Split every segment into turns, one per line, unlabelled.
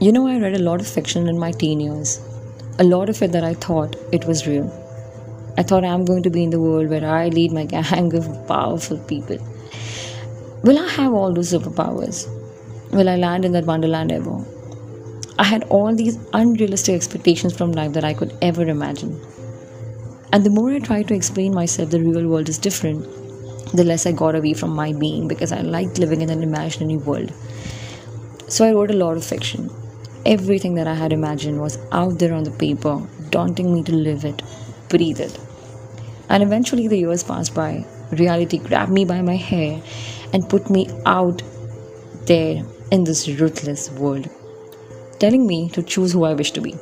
You know, I read a lot of fiction in my teen years. A lot of it that I thought it was real. I thought I'm going to be in the world where I lead my gang of powerful people. Will I have all those superpowers? Will I land in that wonderland ever? I had all these unrealistic expectations from life that I could ever imagine. And the more I tried to explain myself the real world is different, the less I got away from my being because I liked living in an imaginary world. So I wrote a lot of fiction. Everything that I had imagined was out there on the paper, daunting me to live it, breathe it. And eventually the years passed by. Reality grabbed me by my hair and put me out there in this ruthless world, telling me to choose who I wish to be.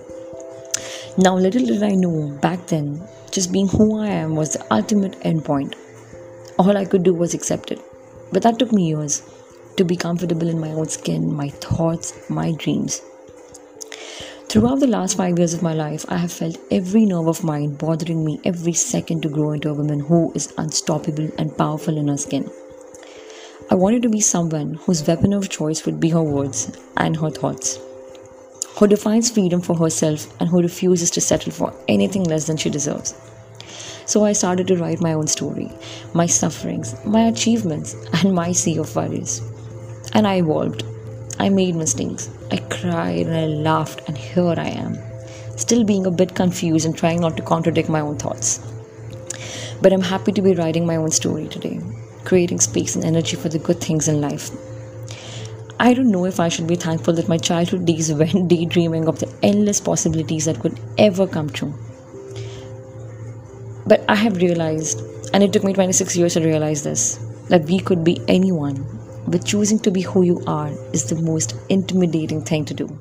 Now, little did I know back then, just being who I am was the ultimate endpoint. All I could do was accept it. But that took me years to be comfortable in my own skin, my thoughts, my dreams. Throughout the last five years of my life, I have felt every nerve of mine bothering me every second to grow into a woman who is unstoppable and powerful in her skin. I wanted to be someone whose weapon of choice would be her words and her thoughts, who defines freedom for herself and who refuses to settle for anything less than she deserves. So I started to write my own story, my sufferings, my achievements, and my sea of worries. And I evolved. I made mistakes. I cried and I laughed, and here I am, still being a bit confused and trying not to contradict my own thoughts. But I'm happy to be writing my own story today, creating space and energy for the good things in life. I don't know if I should be thankful that my childhood days went daydreaming of the endless possibilities that could ever come true. But I have realized, and it took me 26 years to realize this, that we could be anyone but choosing to be who you are is the most intimidating thing to do.